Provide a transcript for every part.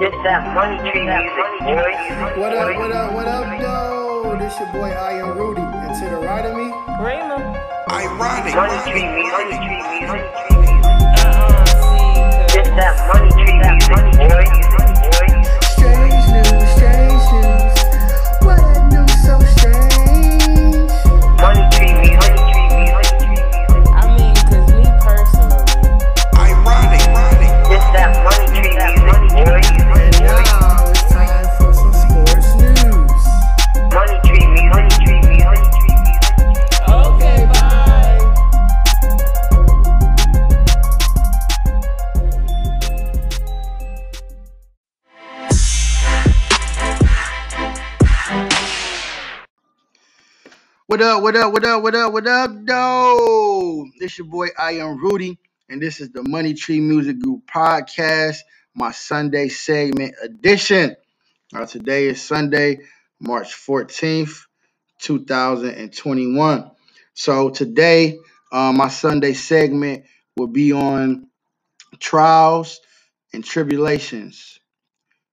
It's that uh, money tree music, boy. What up, what up, what up, yo? This your boy I am Rudy. And to the right of me, Raymond. Ironic. Money tree uh-uh, uh, music, tree music. Uh-uh, see, It's that money tree music, boy. boy. What up, what up, what up, what up, what up, though? This your boy, I am Rudy, and this is the Money Tree Music Group podcast, my Sunday segment edition. Now, today is Sunday, March 14th, 2021. So, today, uh, my Sunday segment will be on trials and tribulations.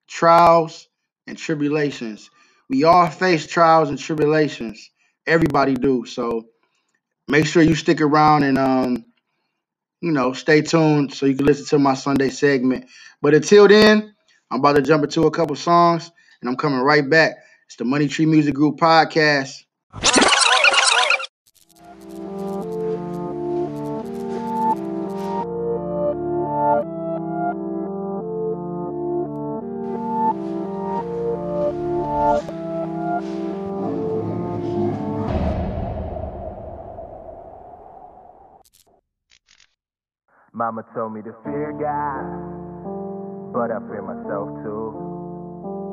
Trials and tribulations. We all face trials and tribulations everybody do. So make sure you stick around and um, you know, stay tuned so you can listen to my Sunday segment. But until then, I'm about to jump into a couple songs and I'm coming right back. It's the Money Tree Music Group podcast. Mama told me to fear God, but I fear myself too.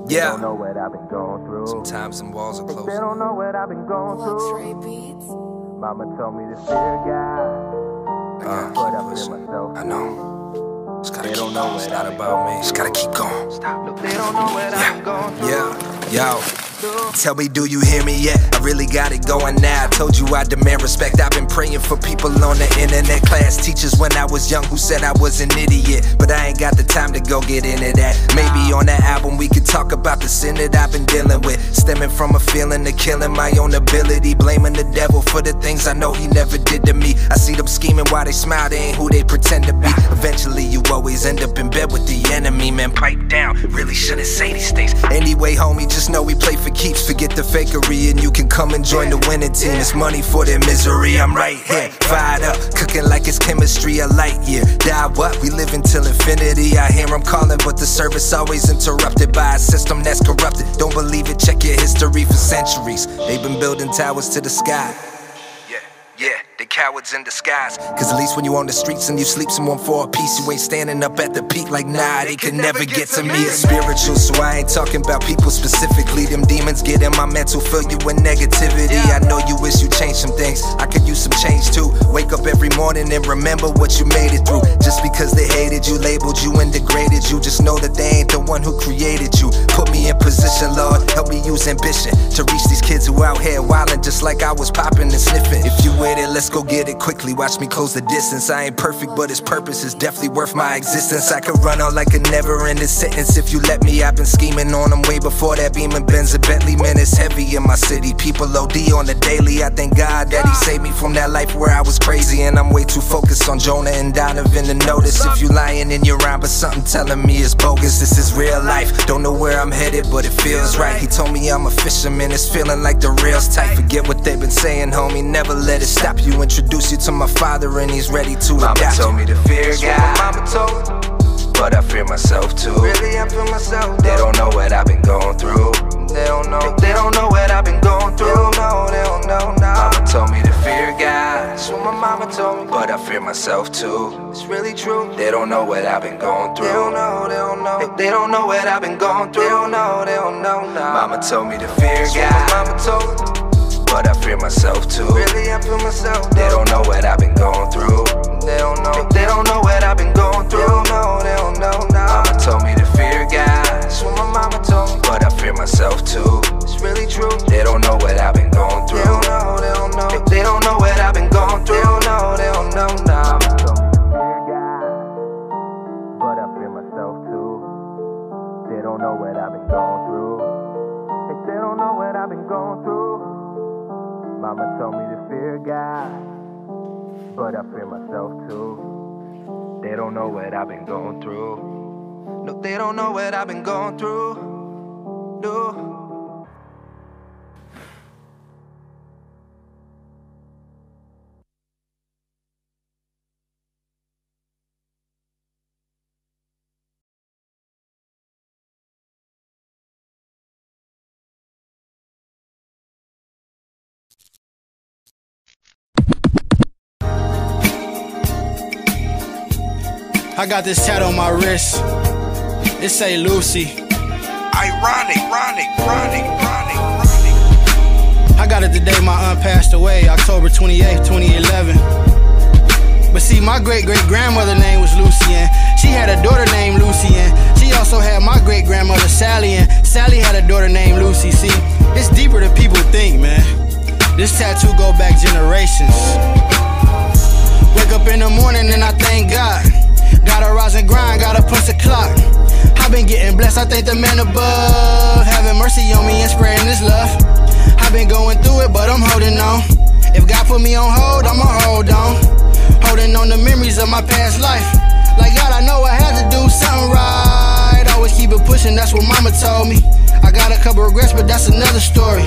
They Yeah. don't know what I've been going through. Sometimes some walls are They don't know what I've been going through. Mama told me to fear God, I gotta but I fear pushing. myself. I know. Just gotta They keep don't know going. It's not I've been about me. going Just gotta keep going. Look, they don't know what I've been going through. Yeah, yo. Tell me, do you hear me yet? I really got it going now. I told you I demand respect. I've been praying for people on the internet, class teachers when I was young who said I was an idiot. But I ain't got the time to go get into that. Maybe on that album we could talk about the sin that I've been dealing with. Stemming from a feeling of killing my own ability. Blaming the devil for the things I know he never did to me. I see them scheming while they smile, they ain't who they pretend to be. Eventually you always end up in bed with the enemy, man. Pipe down, really shouldn't say these things. Anyway, homie, just know we play for keeps. Forget the fakery and you can come and join the winning team. It's money for their misery. I'm right here, fired up, cooking like it's chemistry a light year. Die what? We live until infinity. I hear them calling, but the service always interrupted by a system that's corrupted. Don't believe it? Check your history for centuries. They've been building towers to the sky. Yeah, yeah, they cowards in disguise. Cause at least when you on the streets and you sleep someone for a piece, you ain't standing up at the peak like nah, they could never get to me. It's spiritual, so I ain't talking about people specifically. Them demons get in my mental, fill you with negativity. I know you wish you changed some things. I could use some change too. Wake up every morning and remember what you made it through. Just because they hated you, labeled you, and degraded you, just know that they ain't the one who created you. Put me in position, Lord. Help me use ambition to reach these kids who out here wildin' just like I was popping and sniffing. If you with it, let's go get it quickly. Watch me close the distance. I ain't perfect, but its purpose is definitely worth my existence. I could run on like a never ending sentence if you let me. I've been scheming on them way before that beaming Benz and Bentley. Man, it's heavy in my city. People OD on the daily. I thank God that He saved me from that life where I was crazy. And I'm way too focused on Jonah and Donovan to notice. If you lying in your rhyme, but something telling me it's bogus. This is real life. Don't know where I'm headed, but it feels right. He told me I'm a fisherman. It's feeling like the rail's tight. Forget what they've been saying, homie. Never let it stop you. Introduce you to my father, and he's ready to Mama adapt. told me to fear That's God. mama told, but I fear myself too. Really, I feel myself. They don't know what I've been going through. They don't know. They don't know what I've been going They through. don't know. They don't know. Nah. Mama told me to fear God, That's what my mama told me. but I fear myself too. It's really true. They don't know what I've been going They through. don't know. They don't know. They, they don't know what I've been going through. They don't know. They don't know. Nah. Mama told me to fear That's what my God, mama told me. But I fear myself too. Really, I feel myself. They don't know what I've been going through. They don't know. They don't know what I've been going through. They don't know. They don't know. Nah. Mama told me to fear God, That's what my mama told me. but I fear myself too. It's really true. They don't know what I've been going They through. don't know. They don't know. They, they don't know what I've been going through. They don't know. They don't know. Nah. Mama told me to fear God, But I fear myself too. They don't know what I've been going through. They don't know what I've been going through. Mama told me to fear God, but I fear myself too. They don't know what I've been going through. No, they don't know what I've been going through. No. I got this tat on my wrist. It say Lucy. Ironic, ironic, ironic, ironic, ironic. I got it the day my aunt passed away, October 28th, 2011. But see, my great great grandmother name was Lucian. She had a daughter named Lucian. She also had my great grandmother Sally, and Sally had a daughter named Lucy. See, it's deeper than people think, man. This tattoo go back generations. Wake up in the morning and I thank God. Gotta rise and grind, gotta punch the clock. I've been getting blessed, I thank the man above. Having mercy on me and spreading his love. I've been going through it, but I'm holding on. If God put me on hold, I'ma hold on. Holding on the memories of my past life. Like God, I know I had to do something right. Keep it pushing, that's what mama told me. I got a couple regrets, but that's another story.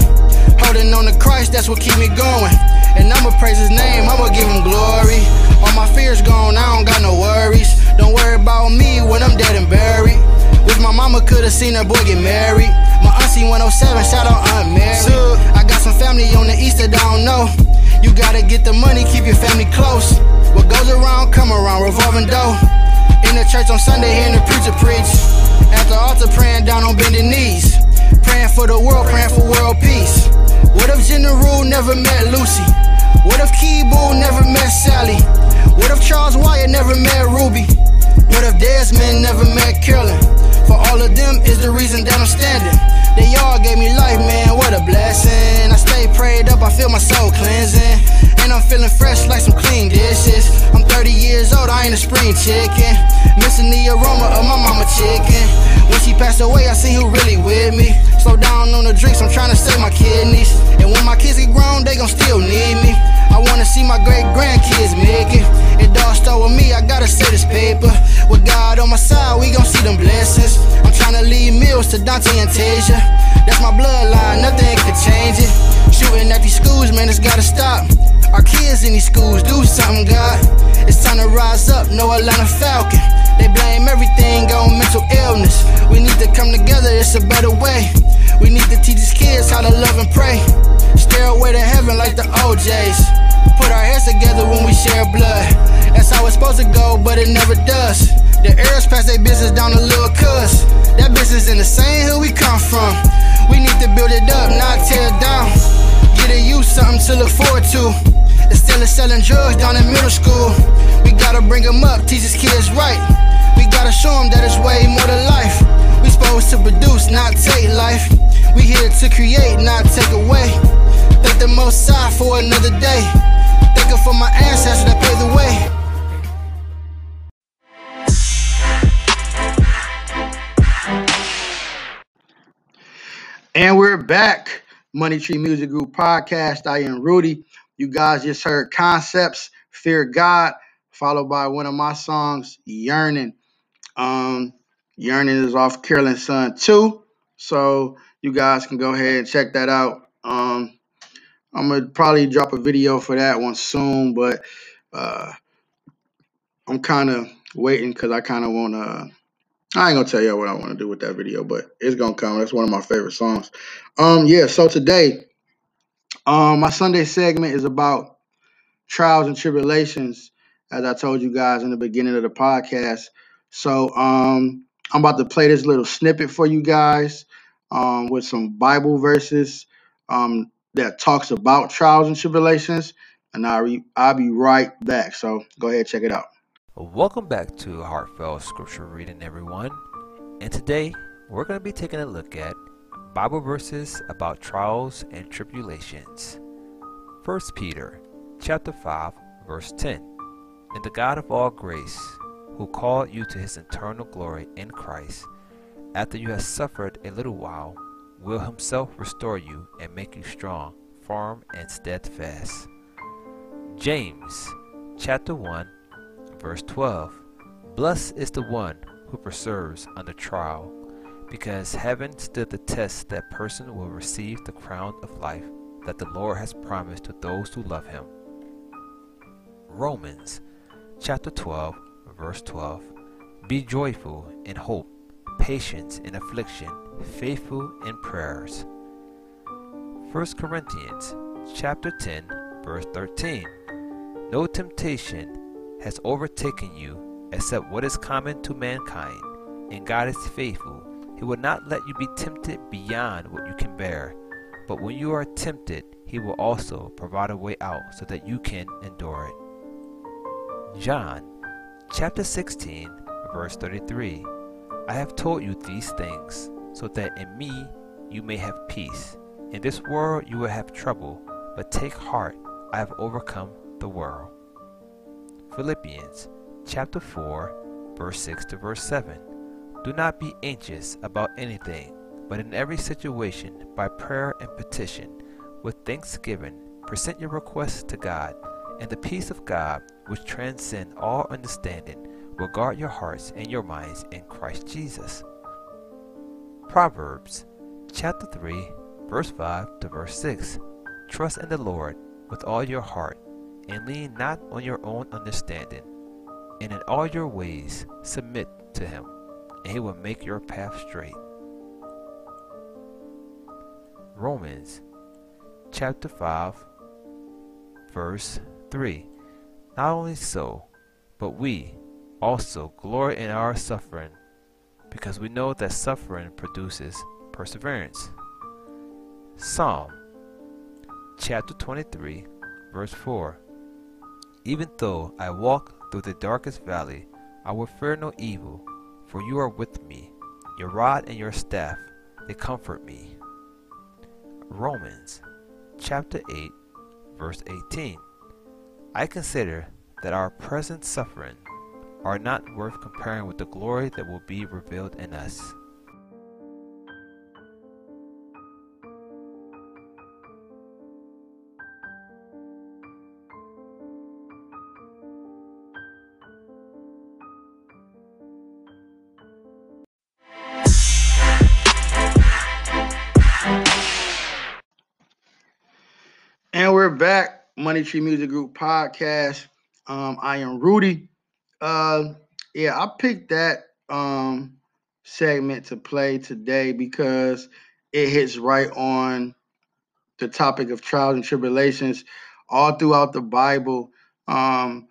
Holding on to Christ, that's what keep me going. And I'ma praise his name, I'ma give him glory. All my fears gone, I don't got no worries. Don't worry about me when I'm dead and buried. Wish my mama could've seen her boy get married. My auntie 107, shout out Aunt Mary. I got some family on the east that I don't know. You gotta get the money, keep your family close. What goes around, come around, revolving door. In the church on Sunday, hearing the preacher preach. At the altar, praying down on bending knees. Praying for the world, praying for world peace. What if General never met Lucy? What if Keeble never met Sally? What if Charles Wyatt never met Ruby? What if Desmond never met Carolyn? For all of them is the reason that I'm standing. They all gave me life, man, what a blessing. I stay prayed up, I feel my soul cleansing. And I'm feeling fresh like some clean dishes. I'm 30 years old, I ain't a spring chicken. Missing the aroma of my mama chicken. When she passed away, I see who really with me. Slow down on the drinks, I'm trying to save my kidneys. And when my kids get grown, they gon' still need me. I wanna see my great grandkids make it. It all start with me, I gotta say this paper. With God on my side, we gon' see them blessings. I'm tryna leave meals to Dante and Tasia. That's my bloodline, nothing could change it. Shooting at these schools, man, it's gotta stop. Our kids in these schools, do something, God. It's time to rise up, no Atlanta Falcon. They blame everything on mental illness. We need to come together, it's a better way. We need to teach these kids how to love and pray. Stairway to heaven like the OJs. Put our heads together when we share blood. That's how it's supposed to go, but it never does. The heirs pass their business down to little Cuz. That business in the same hood we come from. We need to build it up, not tear it down. Get a youth something to look forward to. Instead of selling drugs down in middle school, we gotta bring them up, teach these kids right. We gotta show them that it's way more to life. We supposed to produce, not take life. We here to create, not take away. Thank the most high for another day. Thank you for my ancestors that paved the way. And we're back. Money Tree Music Group podcast. I am Rudy. You guys just heard Conceptz, Fear God, followed by one of my songs, Yearning. Um, Yearning is off Carolyn Sun 2. So you guys can go ahead and check that out. Um, I'm gonna probably drop a video for that one soon, but uh, I'm kind of waiting because I kind of want to. I ain't gonna tell y'all what I want to do with that video, but it's gonna come. That's one of my favorite songs. Um, yeah. So today, um, my Sunday segment is about trials and tribulations, as I told you guys in the beginning of the podcast. So, um, I'm about to play this little snippet for you guys, um, with some Bible verses, um, that talks about trials and tribulations, and I'll re- I'll be right back. So go ahead, check it out. Welcome back to Heartfelt Scripture Reading, everyone. And today we're going to be taking a look at Bible verses about trials and tribulations. 1 Peter chapter 5, verse 10. And the God of all grace, who called you to his eternal glory in Christ, after you have suffered a little while, will himself restore you and make you strong, firm, and steadfast. James chapter 1, verse 12. Blessed is the one who perseveres under trial, because having stood the test, that person will receive the crown of life that the Lord has promised to those who love him. Romans chapter 12, verse 12. Be joyful in hope, patience in affliction, faithful in prayers. 1 Corinthians chapter 10, verse 13. No temptation has overtaken you except what is common to mankind, and God is faithful. He will not let you be tempted beyond what you can bear, but when you are tempted, He will also provide a way out so that you can endure it. John chapter 16, verse 33. I have told you these things so that in me you may have peace. In this world you will have trouble, but take heart, I have overcome the world. Philippians chapter 4, verse 6 to verse 7. Do not be anxious about anything, but in every situation, by prayer and petition, with thanksgiving, present your requests to God, and the peace of God, which transcends all understanding, will guard your hearts and your minds in Christ Jesus. Proverbs chapter 3, verse 5 to verse 6. Trust in the Lord with all your heart, and lean not on your own understanding. And in all your ways submit to him, and he will make your path straight. Romans chapter 5, verse 3. Not only so, but we also glory in our suffering, because we know that suffering produces perseverance. Psalm chapter 23, verse 4. Even though I walk through the darkest valley, I will fear no evil, for you are with me. Your rod and your staff, they comfort me. Romans chapter 8, verse 18. I consider that our present suffering are not worth comparing with the glory that will be revealed in us. Money Tree Music Group podcast. Um, I am Rudy. Uh, yeah, I picked that um segment to play today because it hits right on the topic of trials and tribulations. All throughout the Bible, um,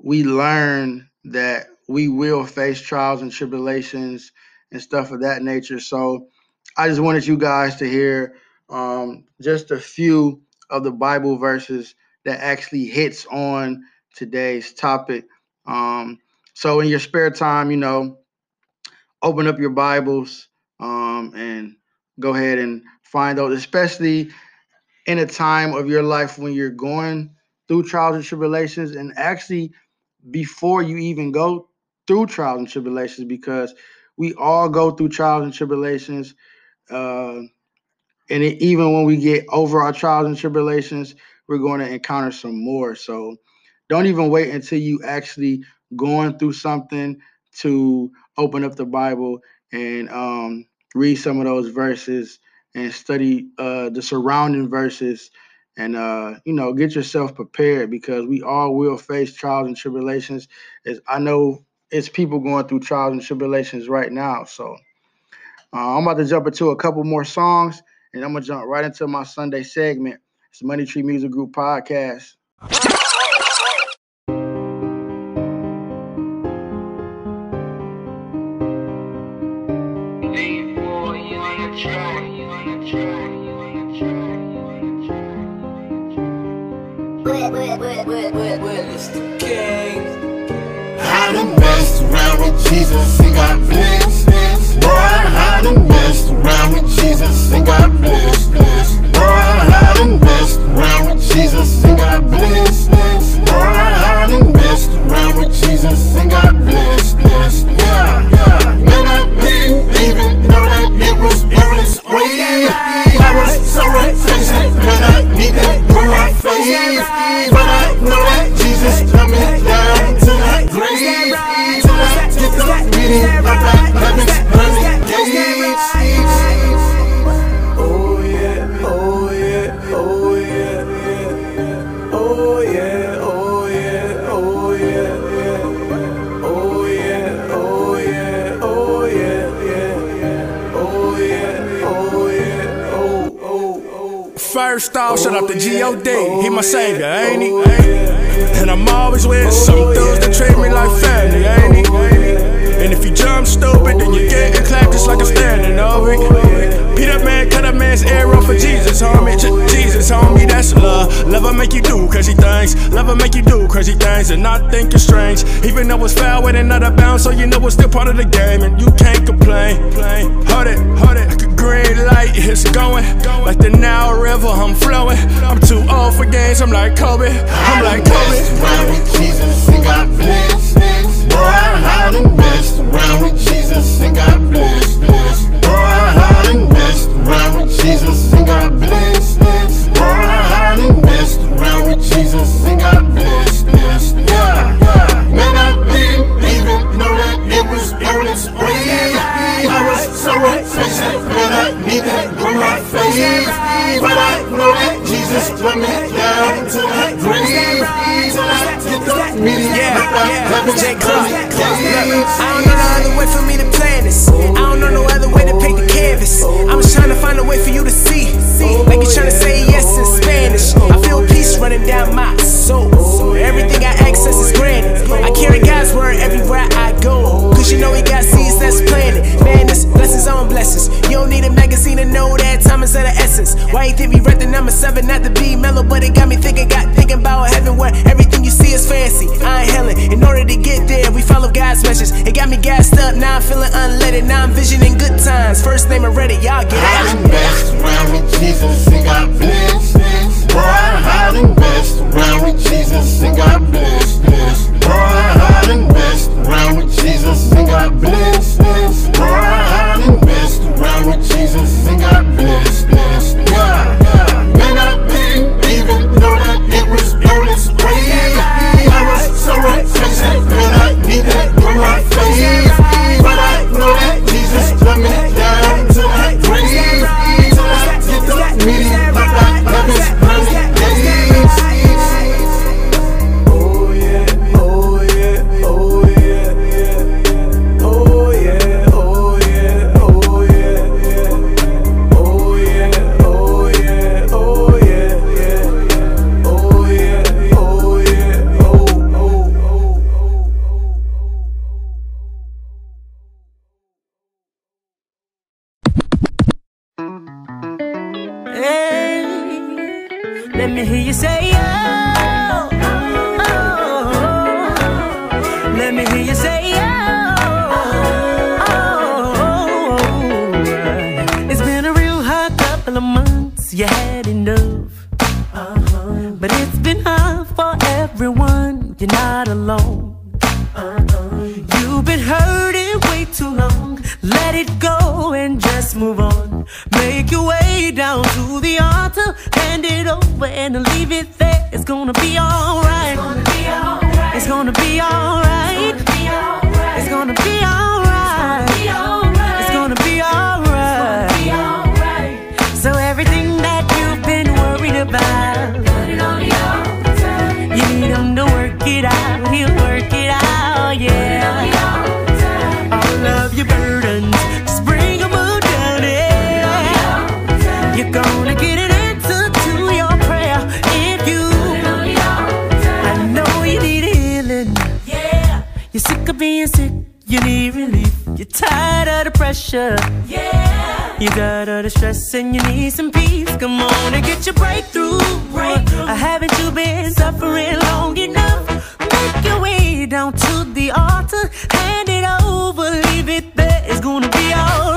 we learn that we will face trials and tribulations and stuff of that nature. So I just wanted you guys to hear um, just a few of the Bible verses that actually hits on today's topic. Um, so in your spare time, you know, open up your Bibles um, and go ahead and find those, especially in a time of your life when you're going through trials and tribulations, and actually before you even go through trials and tribulations, because we all go through trials and tribulations. Uh, and it, even when we get over our trials and tribulations, we're going to encounter some more. So don't even wait until you actually going through something to open up the Bible and um, read some of those verses and study uh, the surrounding verses and uh, you know get yourself prepared because we all will face trials and tribulations. As I know, it's people going through trials and tribulations right now. So uh, I'm about to jump into a couple more songs, and I'm gonna jump right into my Sunday segment. It's Money Tree Music Group podcast. I around with Jesus got. Part of the game and you can't complain. Hold it, hold it. like a Green light, it's going. Like the Nile River, I'm flowing. I'm too old for games, I'm like Kobe. I'm like Kobe. Jesus Jesus put down to that grave. I get the meeting. Yeah, yeah, J. Clark. Look, I don't know no other way for me to plan this. I don't know no other way to paint the canvas. I'm just trying to find a way for you to see. Like you're trying to say yes in Spanish. I feel peace running down my soul. Everything I access is granted. I carry God's word everywhere I go. Cause you know He got seeds that's planted. Man, this blessings on blessings. You don't need a magazine to know that of the essence. Why you think we read the number seven, not to be mellow, but it got me thinking, got thinking about heaven where everything you see is fancy. I ain't hailing. In order to get there, we follow God's message. It got me gassed up, now I'm feeling unleaded. Now I'm visioning good times. First name already, y'all get it. done messed around with Jesus and got blessed. Done messed around with Jesus and got blessed. Boy, messed around with Jesus and done messed around with Jesus and got blessed. Yeah, Got stress and you need some peace. Come on and get your breakthrough. breakthrough. Haven't you been suffering long enough? Make your way down to the altar. Hand it over. Leave it there. It's gonna be alright.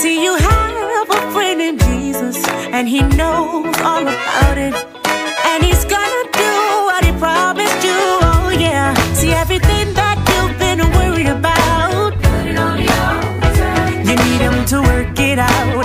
See, you have a friend in Jesus, and He knows all about it. And He's gonna do what He promised you, oh yeah. See, everything that you've been worried about, you need Him to work it out.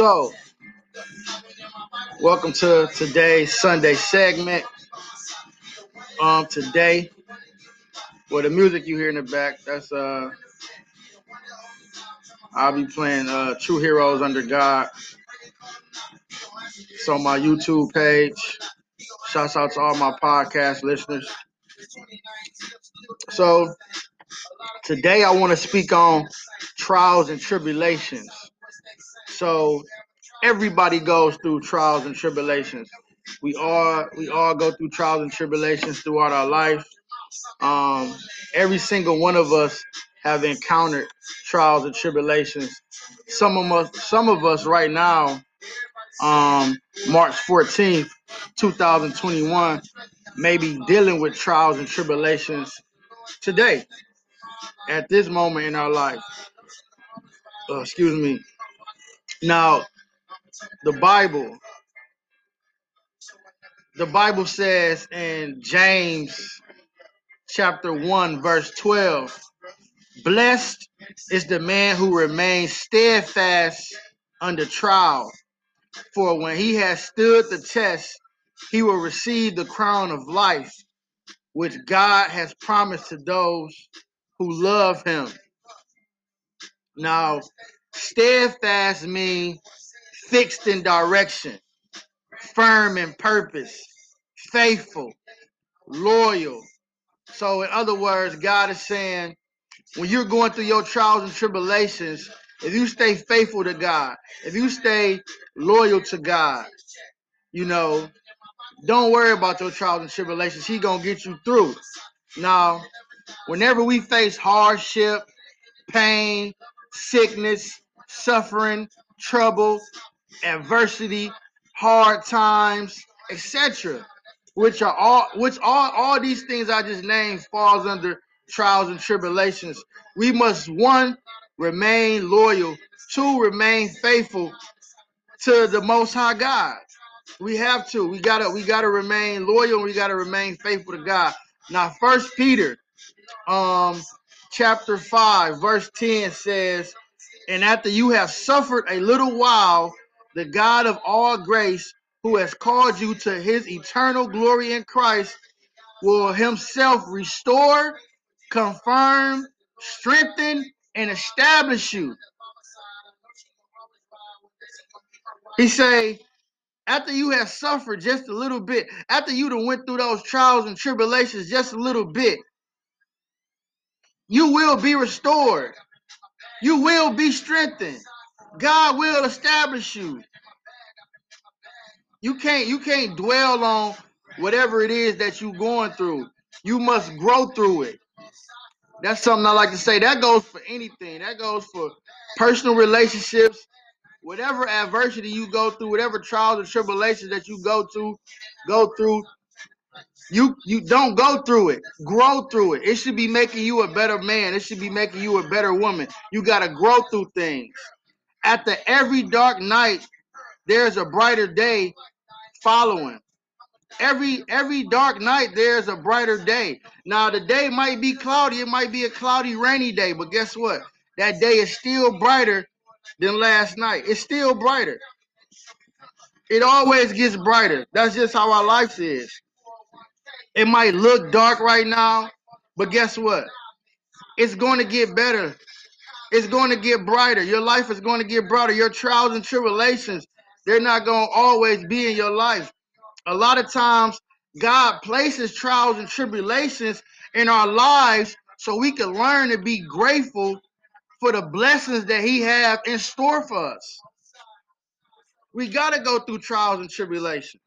So, welcome to today's Sunday segment. Um, today, well, the music you hear in the back, that's uh, I'll be playing uh, True Heroes Under God. It's on my YouTube page. Shouts out to all my podcast listeners. So, today I want to speak on trials and tribulations. So, everybody goes through trials and tribulations. We all we all go through trials and tribulations throughout our life. Um, every single one of us have encountered trials and tribulations. Some of us, some of us right now, um, March 14th, 2021, may be dealing with trials and tribulations today, at this moment in our life. Uh, excuse me. Now, the Bible, the Bible says in James chapter 1, verse 12, blessed is the man who remains steadfast under trial, for when he has stood the test, he will receive the crown of life, which God has promised to those who love him. Now, steadfast means fixed in direction, firm in purpose, faithful, loyal. So, in other words, God is saying, when you're going through your trials and tribulations, if you stay faithful to God, if you stay loyal to God, you know, don't worry about your trials and tribulations. He gonna get you through. Now, whenever we face hardship, pain, sickness, suffering, trouble, adversity, hard times, etc., which are all which all all these things I just named falls under trials and tribulations. We must one remain loyal, two remain faithful to the most high God. We have to. We gotta we gotta remain loyal we gotta remain faithful to God. Now, first Peter um chapter 5, verse 10 says, And after you have suffered a little while, the God of all grace, who has called you to his eternal glory in Christ, will himself restore, confirm, strengthen, and establish you. He say, after you have suffered just a little bit, after you done went through those trials and tribulations just a little bit, you will be restored. You will be strengthened. God will establish you. You can't you can't dwell on whatever it is that you're going through. You must grow through it. That's something I like to say. That goes for anything. That goes for personal relationships. whatever adversity you go through, whatever trials and tribulations that you go to, go through, you you don't go through it. Grow through it. It should be making you a better man. It should be making you a better woman. You got to grow through things. The every dark night, there's a brighter day following. Every every dark night there's a brighter day. Now the day might be cloudy, it might be a cloudy, rainy day, but guess what? That day is still brighter than last night. It's still brighter. It always gets brighter. That's just how our life is. It might look dark right now, but guess what? It's going to get better. It's going to get brighter. Your life is going to get brighter. Your trials and tribulations, they're not going to always be in your life. A lot of times, God places trials and tribulations in our lives so we can learn to be grateful for the blessings that He have in store for us. We got to go through trials and tribulations.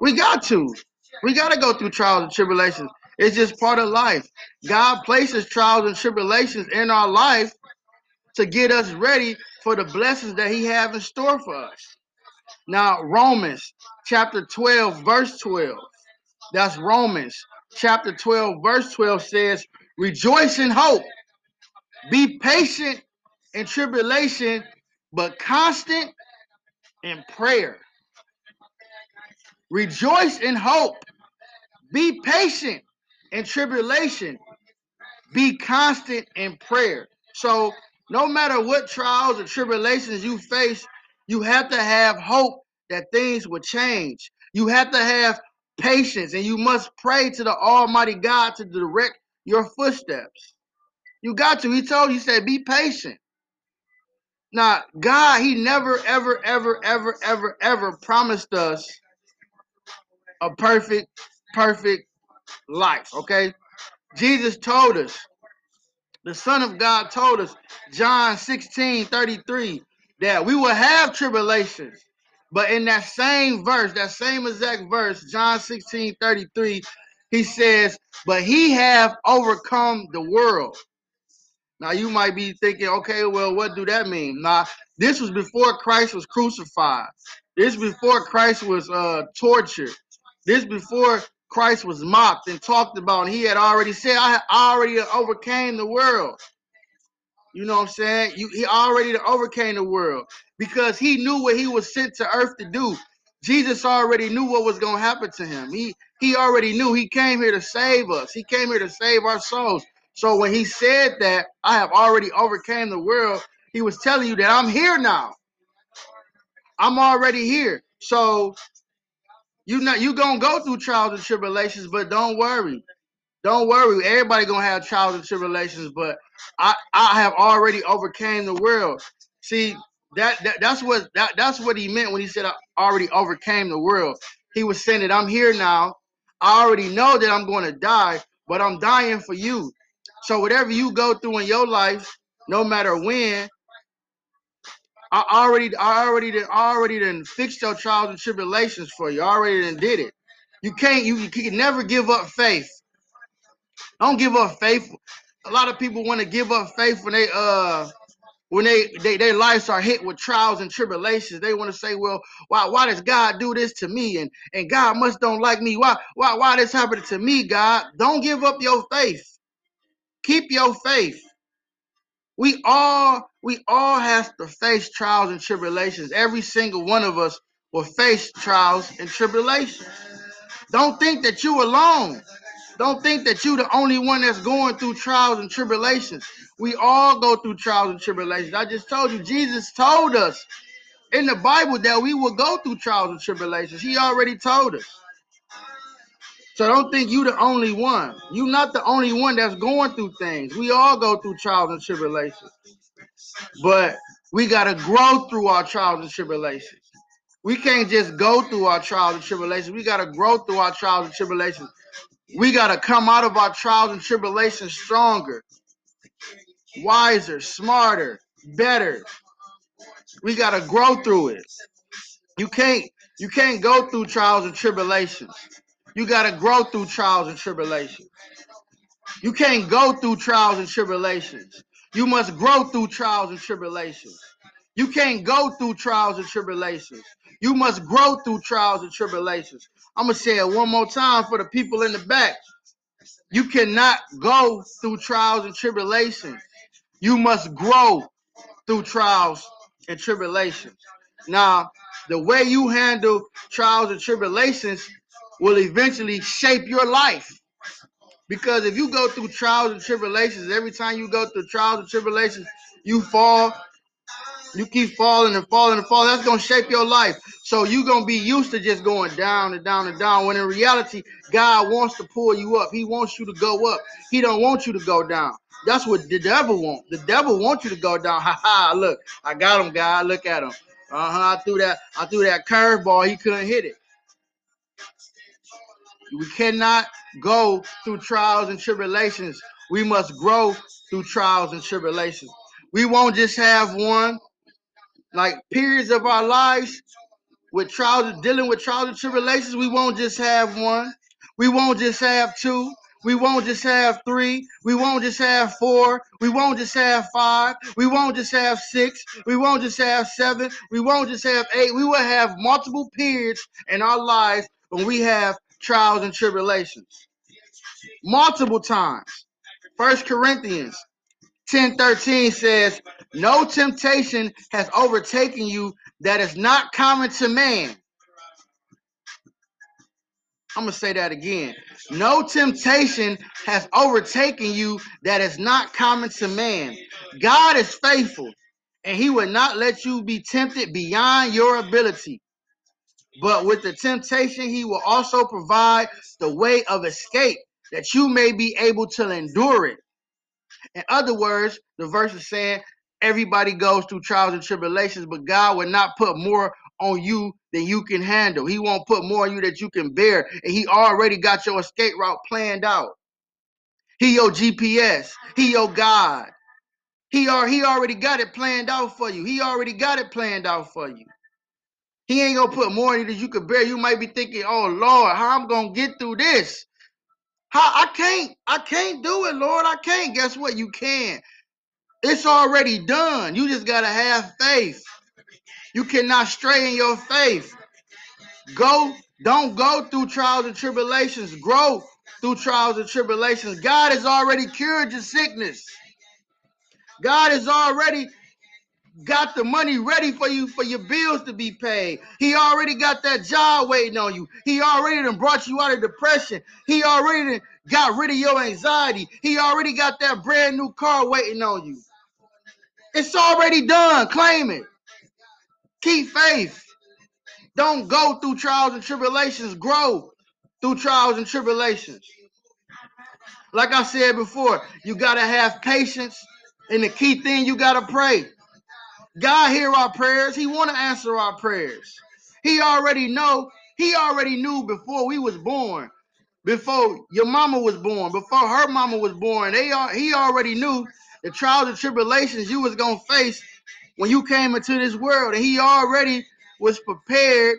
We got to. We got to go through trials and tribulations. It's just part of life. God places trials and tribulations in our life to get us ready for the blessings that He have in store for us. Now, Romans chapter 12, verse 12. That's Romans chapter 12, verse 12 says, Rejoice in hope, be patient in tribulation, but constant in prayer. Rejoice in hope, be patient in tribulation, be constant in prayer. So, no matter what trials or tribulations you face, you have to have hope that things will change. You have to have patience and you must pray to the Almighty God to direct your footsteps. You got to. He told you, he said, be patient. Now, God, He never, ever, ever, ever, ever, ever promised us a perfect, perfect life. Okay. Jesus told us, the Son of God told us, John 16 33, that we will have tribulations. But in that same verse, that same exact verse, John 16 33, he says, But he have overcome the world. Now you might be thinking, okay, well, what do that mean? Now, this was before Christ was crucified. This before Christ was uh, tortured. This before Christ was mocked and talked about. And he had already said, I already overcame the world. You know what I'm saying? You, he already overcame the world because he knew what he was sent to earth to do. Jesus already knew what was going to happen to him. He he already knew he came here to save us. He came here to save our souls. So when he said that, I have already overcame the world, he was telling you that I'm here now. I'm already here. So you not you gonna go through trials and tribulations, but don't worry. Don't worry. Everybody gonna have trials and tribulations, but I I have already overcame the world. See that, that that's what that that's what he meant when he said I already overcame the world. He was saying that I'm here now. I already know that I'm going to die, but I'm dying for you. So whatever you go through in your life, no matter when, I already I already did already done fixed your trials and tribulations for you. I already done did it. You can't you, you can never give up faith. Don't give up faith. A lot of people want to give up faith when they uh when they, they their lives are hit with trials and tribulations. They want to say, well, why why does God do this to me? And and God must don't like me. Why why why this happening to me, God? Don't give up your faith. Keep your faith. We all we all have to face trials and tribulations. Every single one of us will face trials and tribulations. Don't think that you alone. Don't think that you the only one that's going through trials and tribulations. We all go through trials and tribulations. I just told you, Jesus told us in the Bible that we will go through trials and tribulations. He already told us. So don't think you the only one. You're not the only one that's going through things. We all go through trials and tribulations. But we got to grow through our trials and tribulations. We can't just go through our trials and tribulations. We got to grow through our trials and tribulations. We got to come out of our trials and tribulations stronger, wiser, smarter, better. We got to grow through it. You can't you can't go through trials and tribulations. You got to grow through trials and tribulations. You can't go through trials and tribulations. You must grow through trials and tribulations. You can't go through trials and tribulations. You must grow through trials and tribulations. I'm going to say it one more time for the people in the back. You cannot go through trials and tribulations. You must grow through trials and tribulations. Now, the way you handle trials and tribulations will eventually shape your life. Because if you go through trials and tribulations, every time you go through trials and tribulations, you fall, you keep falling and falling and falling. That's gonna shape your life. So you're gonna be used to just going down and down and down. When in reality, God wants to pull you up. He wants you to go up. He don't want you to go down. That's what the devil wants. The devil wants you to go down. Ha ha! Look, I got him, God. Look at him. Uh huh. I threw that. I threw that curveball. He couldn't hit it. We cannot go through trials and tribulations. We must grow through trials and tribulations. We won't just have one, like periods of our lives with trials, dealing with trials and tribulations. We won't just have one. We won't just have two. We won't just have three. We won't just have four. We won't just have five. We won't just have six. We won't just have seven. We won't just have eight. We will have multiple periods in our lives when we have trials and tribulations. Multiple times. First Corinthians 10 13 says, No temptation has overtaken you that is not common to man. I'm going to say that again. No temptation has overtaken you that is not common to man. God is faithful, and he will not let you be tempted beyond your ability. But with the temptation, he will also provide the way of escape that you may be able to endure it. In other words, the verse is saying everybody goes through trials and tribulations, but God will not put more on you than you can handle. He won't put more on you that you can bear. And He already got your escape route planned out. He your GPS. He your God. He are he already got it planned out for you. He already got it planned out for you. He ain't gonna put more in you than you can bear. You might be thinking, "Oh Lord, how I'm gonna get through this? How I can't, I can't do it, Lord. I can't." Guess what? You can. It's already done. You just gotta have faith. You cannot stray in your faith. Go, don't go through trials and tribulations. Grow through trials and tribulations. God has already cured your sickness. God has already got the money ready for you for your bills to be paid. He already got that job waiting on you. He already done brought you out of depression. He already got rid of your anxiety. He already got that brand new car waiting on you. It's already done. Claim it. Keep faith. Don't go through trials and tribulations. Grow through trials and tribulations. Like I said before, you gotta have patience, and the key thing you gotta pray. God hear our prayers. He want to answer our prayers. He already know. He already knew before we was born, before your mama was born, before her mama was born. They are. He already knew the trials and tribulations you was gonna face when you came into this world, and he already was prepared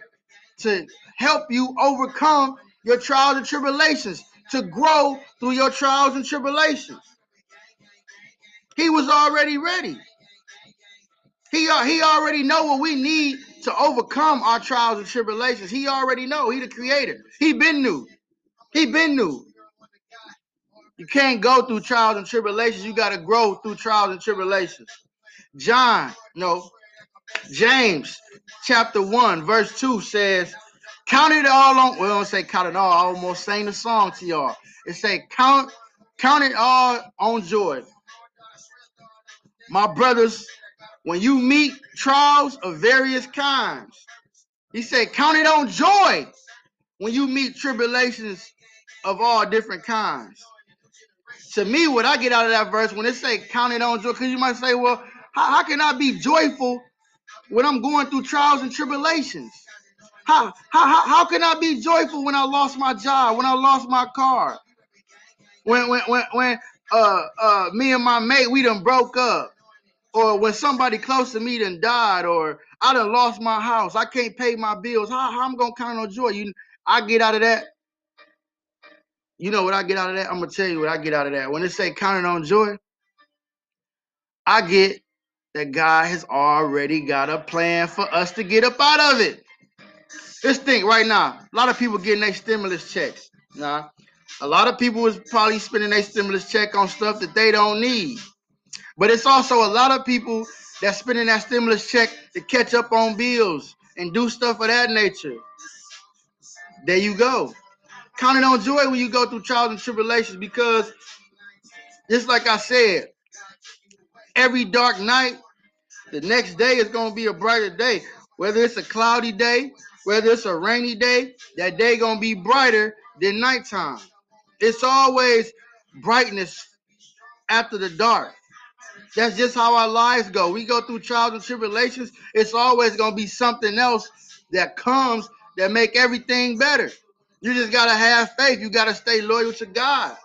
to help you overcome your trials and tribulations, to grow through your trials and tribulations. He was already ready. He, uh, he already know what we need to overcome our trials and tribulations. He already know. He the creator. He been knew. He been knew. You can't go through trials and tribulations. You got to grow through trials and tribulations. John, no, James chapter 1, verse 2 says, Count it all on. Well, don't say count it all. I almost sang the song to y'all. It say count, count it all on joy. My brothers, when you meet trials of various kinds, he said, count it on joy when you meet tribulations of all different kinds. To me, what I get out of that verse when it say count it on joy, because you might say, well, how, how can I be joyful when I'm going through trials and tribulations? How, how, how, can I be joyful when I lost my job, when I lost my car? When when when, when uh uh me and my mate we done broke up, or when somebody close to me done died, or I done lost my house, I can't pay my bills. How, how I'm gonna count on joy? You I get out of that. You know what I get out of that? I'm gonna tell you what I get out of that. When it say counting on joy, I get that God has already got a plan for us to get up out of it. Just think right now, a lot of people getting their stimulus checks. Nah, a lot of people is probably spending their stimulus check on stuff that they don't need. But it's also a lot of people that's spending that stimulus check to catch up on bills and do stuff of that nature. There you go. Count it on joy when you go through trials and tribulations because just like I said, every dark night, the next day is going to be a brighter day. Whether it's a cloudy day, whether it's a rainy day, that day going to be brighter than nighttime. It's always brightness after the dark. That's just how our lives go. We go through trials and tribulations. It's always going to be something else that comes that make everything better. You just got to have faith. You got to stay loyal to God.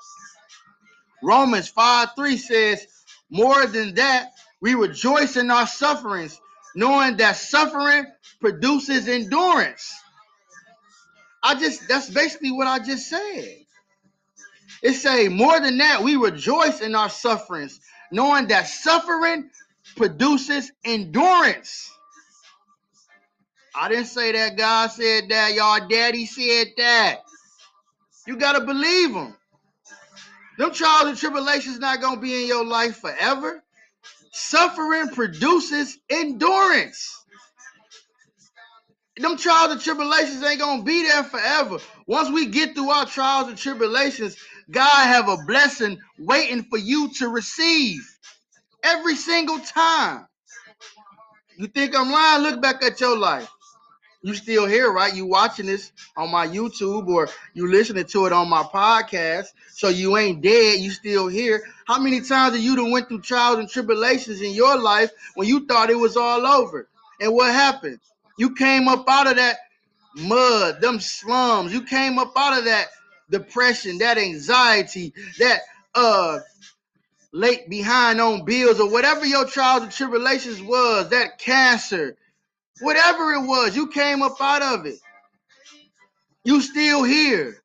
Romans 5 3 says, More than that, we rejoice in our sufferings, knowing that suffering produces endurance. I just, that's basically what I just said. It say, More than that, we rejoice in our sufferings, knowing that suffering produces endurance. I didn't say that. God said that. Y'all daddy said that. You got to believe him. Them trials and tribulations not going to be in your life forever. Suffering produces endurance. Them trials and tribulations ain't going to be there forever. Once we get through our trials and tribulations, God have a blessing waiting for you to receive every single time. You think I'm lying? Look back at your life. You still here, right? You watching this on my YouTube or you listening to it on my podcast. So you ain't dead. You still here. How many times have you done went through trials and tribulations in your life when you thought it was all over? And what happened? You came up out of that mud, them slums. You came up out of that depression, that anxiety, that uh late behind on bills or whatever your trials and tribulations was, that cancer, whatever it was, you came up out of it. You still here.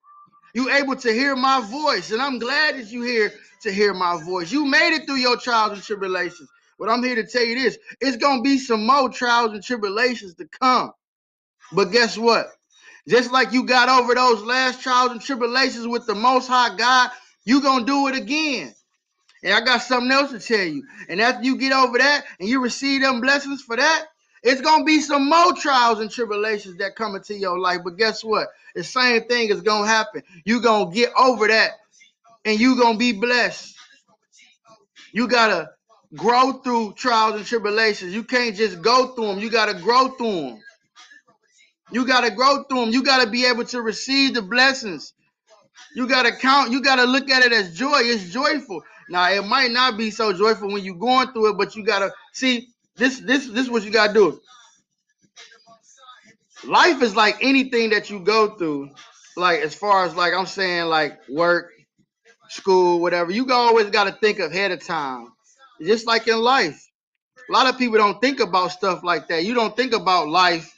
You able to hear my voice, and I'm glad that you here to hear my voice. You made it through your trials and tribulations. But I'm here to tell you this: it's gonna be some more trials and tribulations to come. But guess what? Just like you got over those last trials and tribulations with the Most High God, you gonna do it again. And I got something else to tell you. And after you get over that and you receive them blessings for that, it's gonna be some more trials and tribulations that come into your life. But guess what? The same thing is gonna happen. you gonna get over that and you gonna be blessed. You gotta grow through trials and tribulations. You can't just go through them, you gotta grow through them. You gotta grow through them. You gotta be able to receive the blessings. You gotta count, you gotta look at it as joy. It's joyful. Now it might not be so joyful when you're going through it, but you gotta see this this this is what you gotta do. Life is like anything that you go through, like as far as like I'm saying, like work, school, whatever. You always gotta think ahead of time. Just like in life. A lot of people don't think about stuff like that. You don't think about life.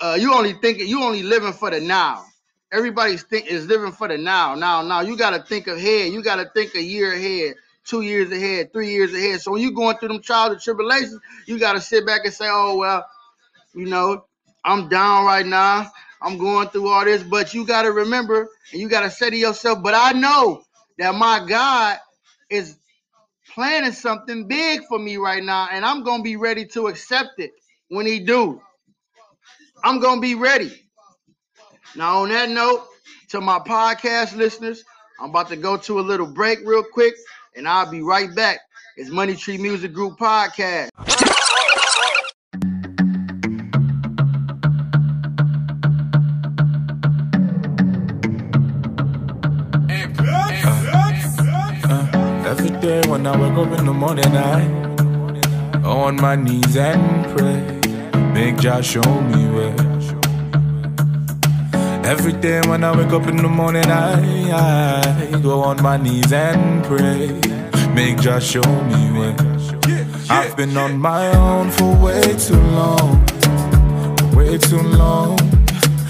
Uh, you only thinking, you only living for the now. Everybody's think is living for the now. Now, now you gotta think ahead. You gotta think a year ahead two years ahead, three years ahead. So when you're going through them trials and tribulations, you got to sit back and say, oh, well, you know, I'm down right now. I'm going through all this. But you got to remember and you got to say to yourself, but I know that my God is planning something big for me right now. And I'm to be ready to accept it when he do. I'm going to be ready. Now, on that note, to my podcast listeners, I'm about to go to a little break real quick and I'll be right back. It's Money Tree Music Group Podcast. Uh, uh, uh, every day when I wake up in the morning, I on my knees and pray. Make Jah show me where. Every day when I wake up in the morning, I, I go on my knees and pray. Make Jah show me where. I've been on my own for way too long, way too long.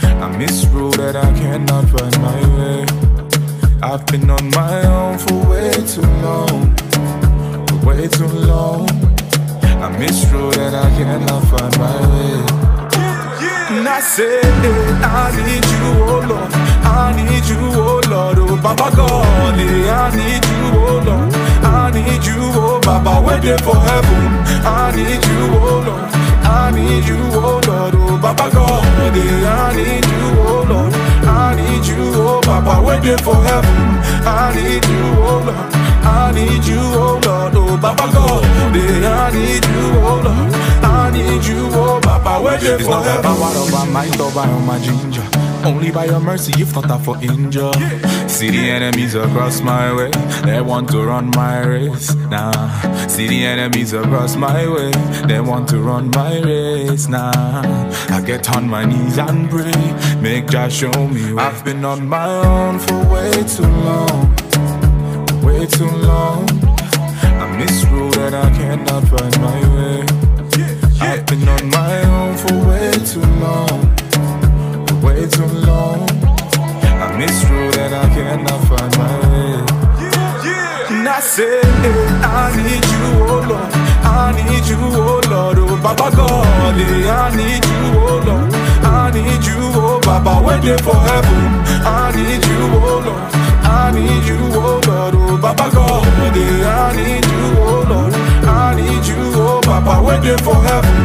I misrule that I cannot find my way. I've been on my own for way too long, way too long. I road and I cannot find my way. And I say, I need you, oh Lord. I need you, oh Lord. Oh Baba God, eh, I need you, oh Lord. I need you, oh Baba, waiting for heaven. I need you, oh Lord. I need you, oh Lord. Oh Baba God, eh, I need you, oh Lord. I need you, oh Baba, waiting for heaven. I need you, oh Lord. I need you, oh Lord. Oh Baba God, eh, I need you, oh Lord. I need you, oh Baba, waiting It's for not about what of my mind or by my ginger. Only by your mercy, if not that for injure. See the enemies across my way, they want to run my race. Nah, see the enemies across my way, they want to run my race. Nah, I get on my knees and pray, make Jah show me. way. I've been on my own for way too long, way too long. I miss road and I cannot find my way. I've been on my own for way too long, way too long. I miss road and I cannot find my way. And I say, I need you, oh Lord. I need you, oh Lord. Oh Baba God, I need you, oh Lord. I need you, oh Baba, waiting for heaven. I need you, oh Lord. I need you, oh Lord. Oh Baba God, eh, I need you, oh Lord. I need you, oh Baba, waiting for heaven.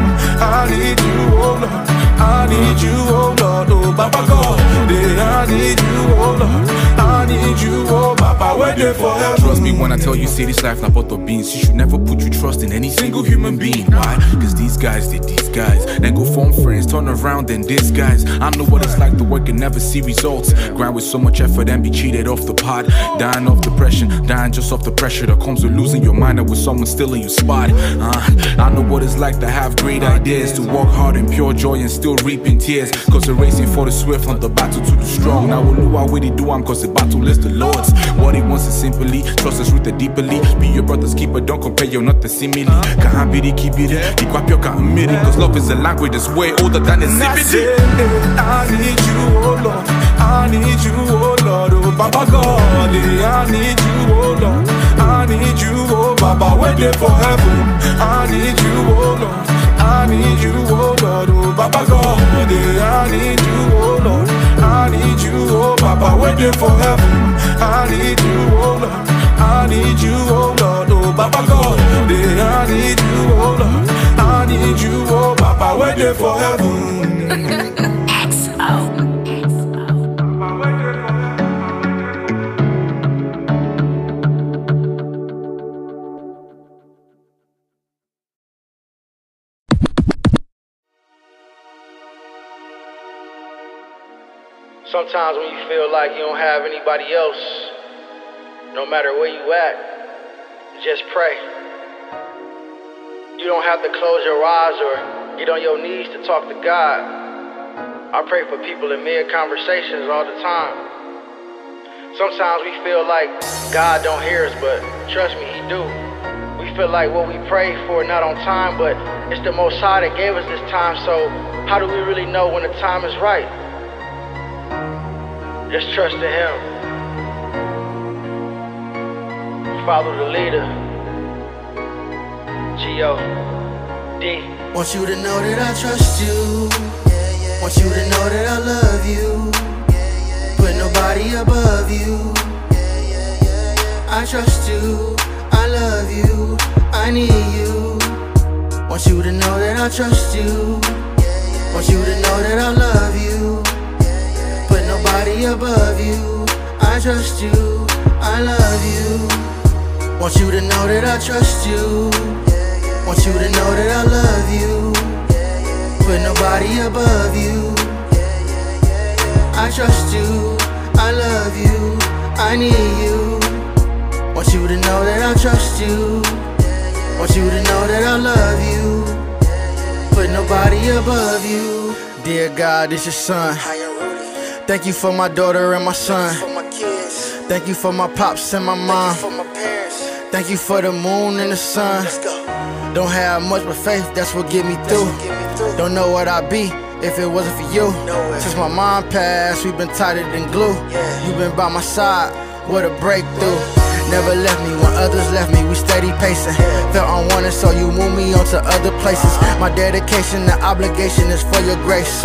I need you, oh Lord. I need you, oh Lord. Oh Baba God, eh, I need you, oh Lord. I need you, oh For heaven. Trust me when I tell you, say this life not but the beans. You should never put your trust in any single human being. Why? Cause these guys, they these guys. Then go form friends, turn around and disguise. I know what it's like to work and never see results. Grind with so much effort and be cheated off the pot. Dying off depression, dying just off the pressure that comes with losing your mind and with someone stealing your spot. Uh, I know what it's like to have great ideas, to work hard in pure joy and still reaping tears. Cause we're racing for the swift, not the battle to the strong. Now we'll know how we do am, cause the battle is the Lord's. What he wants is simply trust us rooted deeply. Be your brother's keeper, don't compare your not the simile. Can't be the keep it, the quap your can't Cause love is a language that's way older than the And I CBD. say, I need you, oh Lord. I need you, oh Lord. Oh Baba God, eh, I need you, oh Lord. I need you, oh Baba, waiting for heaven. I need you, oh Lord. I need you, oh Lord. Oh Baba God, eh, I need you, oh Lord. I need you, oh Baba, waiting for heaven. I need you, oh Lord. I need you, oh Lord. Oh Baba God, I need you, oh Lord. I need you, oh Baba, waiting for heaven. Sometimes when you feel like you don't have anybody else, no matter where you at, just pray. You don't have to close your eyes or get on your knees to talk to God. I pray for people in mid conversations all the time. Sometimes we feel like God don't hear us, but trust me, He do. We feel like what we pray for not on time, but it's the Most High that gave us this time. So how do we really know when the time is right? Just trust in Him. Follow the leader. G.O. D. Want you to know that I trust you. Want you to know that I love you. Put nobody above you. I trust you. I love you. I need you. Want you to know that I trust you. Want you to know that I love you. Nobody above you. I trust you. I love you. Want you to know that I trust you. Want you to know that I love you. Put nobody above you. I trust you. I love you. I need you. Want you to know that I trust you. Want you to know that I love you. Put nobody above you. Dear God, this your son. Thank you for my daughter and my son. Thank you for my pops and my mom. Thank you for the moon and the sun. Don't have much but faith, that's what get me through. Don't know what I'd be if it wasn't for you. Since my mom passed, we've been tighter than glue. You've been by my side, what a breakthrough. Never left me when others left me, we steady pacing. Felt unwanted, so you move me on to other places. My dedication and obligation is for your grace.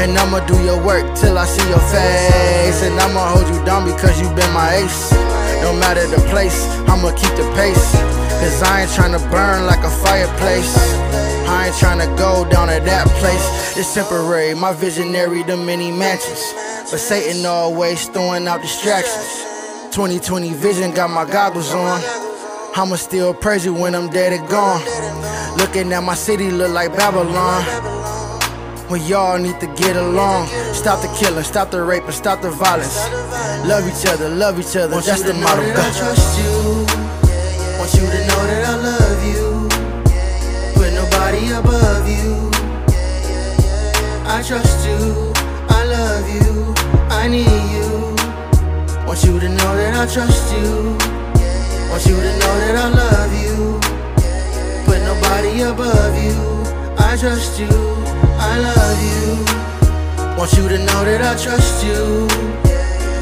And I'ma do your work till I see your face. And I'ma hold you down because you've been my ace. No matter the place, I'ma keep the pace. Cause I ain't tryna burn like a fireplace. I ain't tryna go down to that place. It's temporary, my visionary, the many mansions. But Satan always throwing out distractions. 2020 vision got my goggles on. I'ma still praise you when I'm dead and gone. Looking at my city look like Babylon. When y'all need to get along. Stop the killing, stop the raping, stop the violence. Love each other, love each other. Want That's the motto. I trust you. Want you to know that I love you. Put nobody above you. I trust you. I love you. I need you. Want you to know that I trust you. Want you to know that I love you. Put nobody above you. I trust you. I love you. Want you to know that I trust you.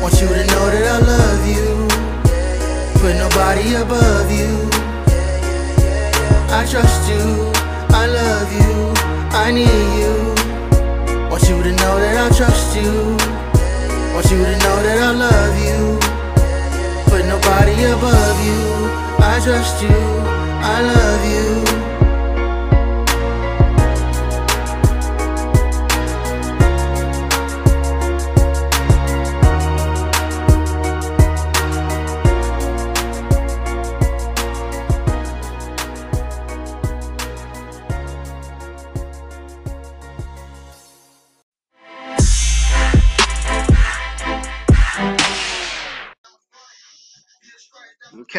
Want you to know that I love you. Put nobody above you. I trust you. I love you. I need you. Want you to know that I trust you. Want you to know that I love you. Put nobody above you. I trust you. I love you.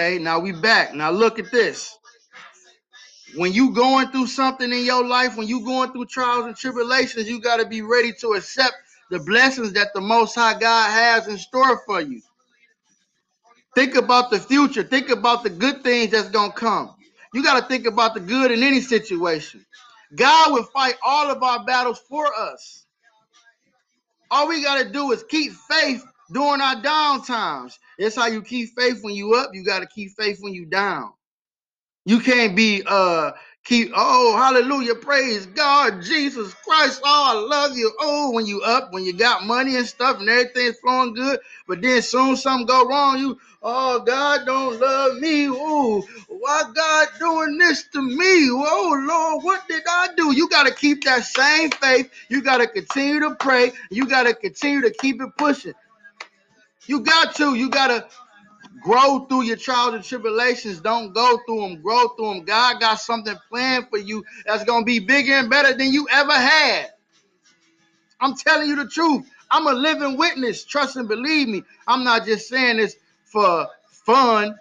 Okay, now we back. Now look at this. When you going through something in your life, when you going through trials and tribulations, you got to be ready to accept the blessings that the Most High God has in store for you. Think about the future. Think about the good things that's gonna come. You got to think about the good in any situation. God will fight all of our battles for us. All we got to do is keep faith during our down times. It's how you keep faith when you up. You got to keep faith when you down. You can't be uh keep oh hallelujah praise God Jesus Christ oh I love you. Oh when you up when you got money and stuff and everything's flowing good but then soon something go wrong you oh God don't love me. Oh why God doing this to me? Oh Lord what did I do? You got to keep that same faith. You got to continue to pray. You got to continue to keep it pushing you got to you got to Grow through your trials and tribulations. Don't go through them. Grow through them. God got something planned for you that's going to be bigger and better than you ever had. I'm telling you the truth. I'm a living witness. Trust and believe me. I'm not just saying this for fun.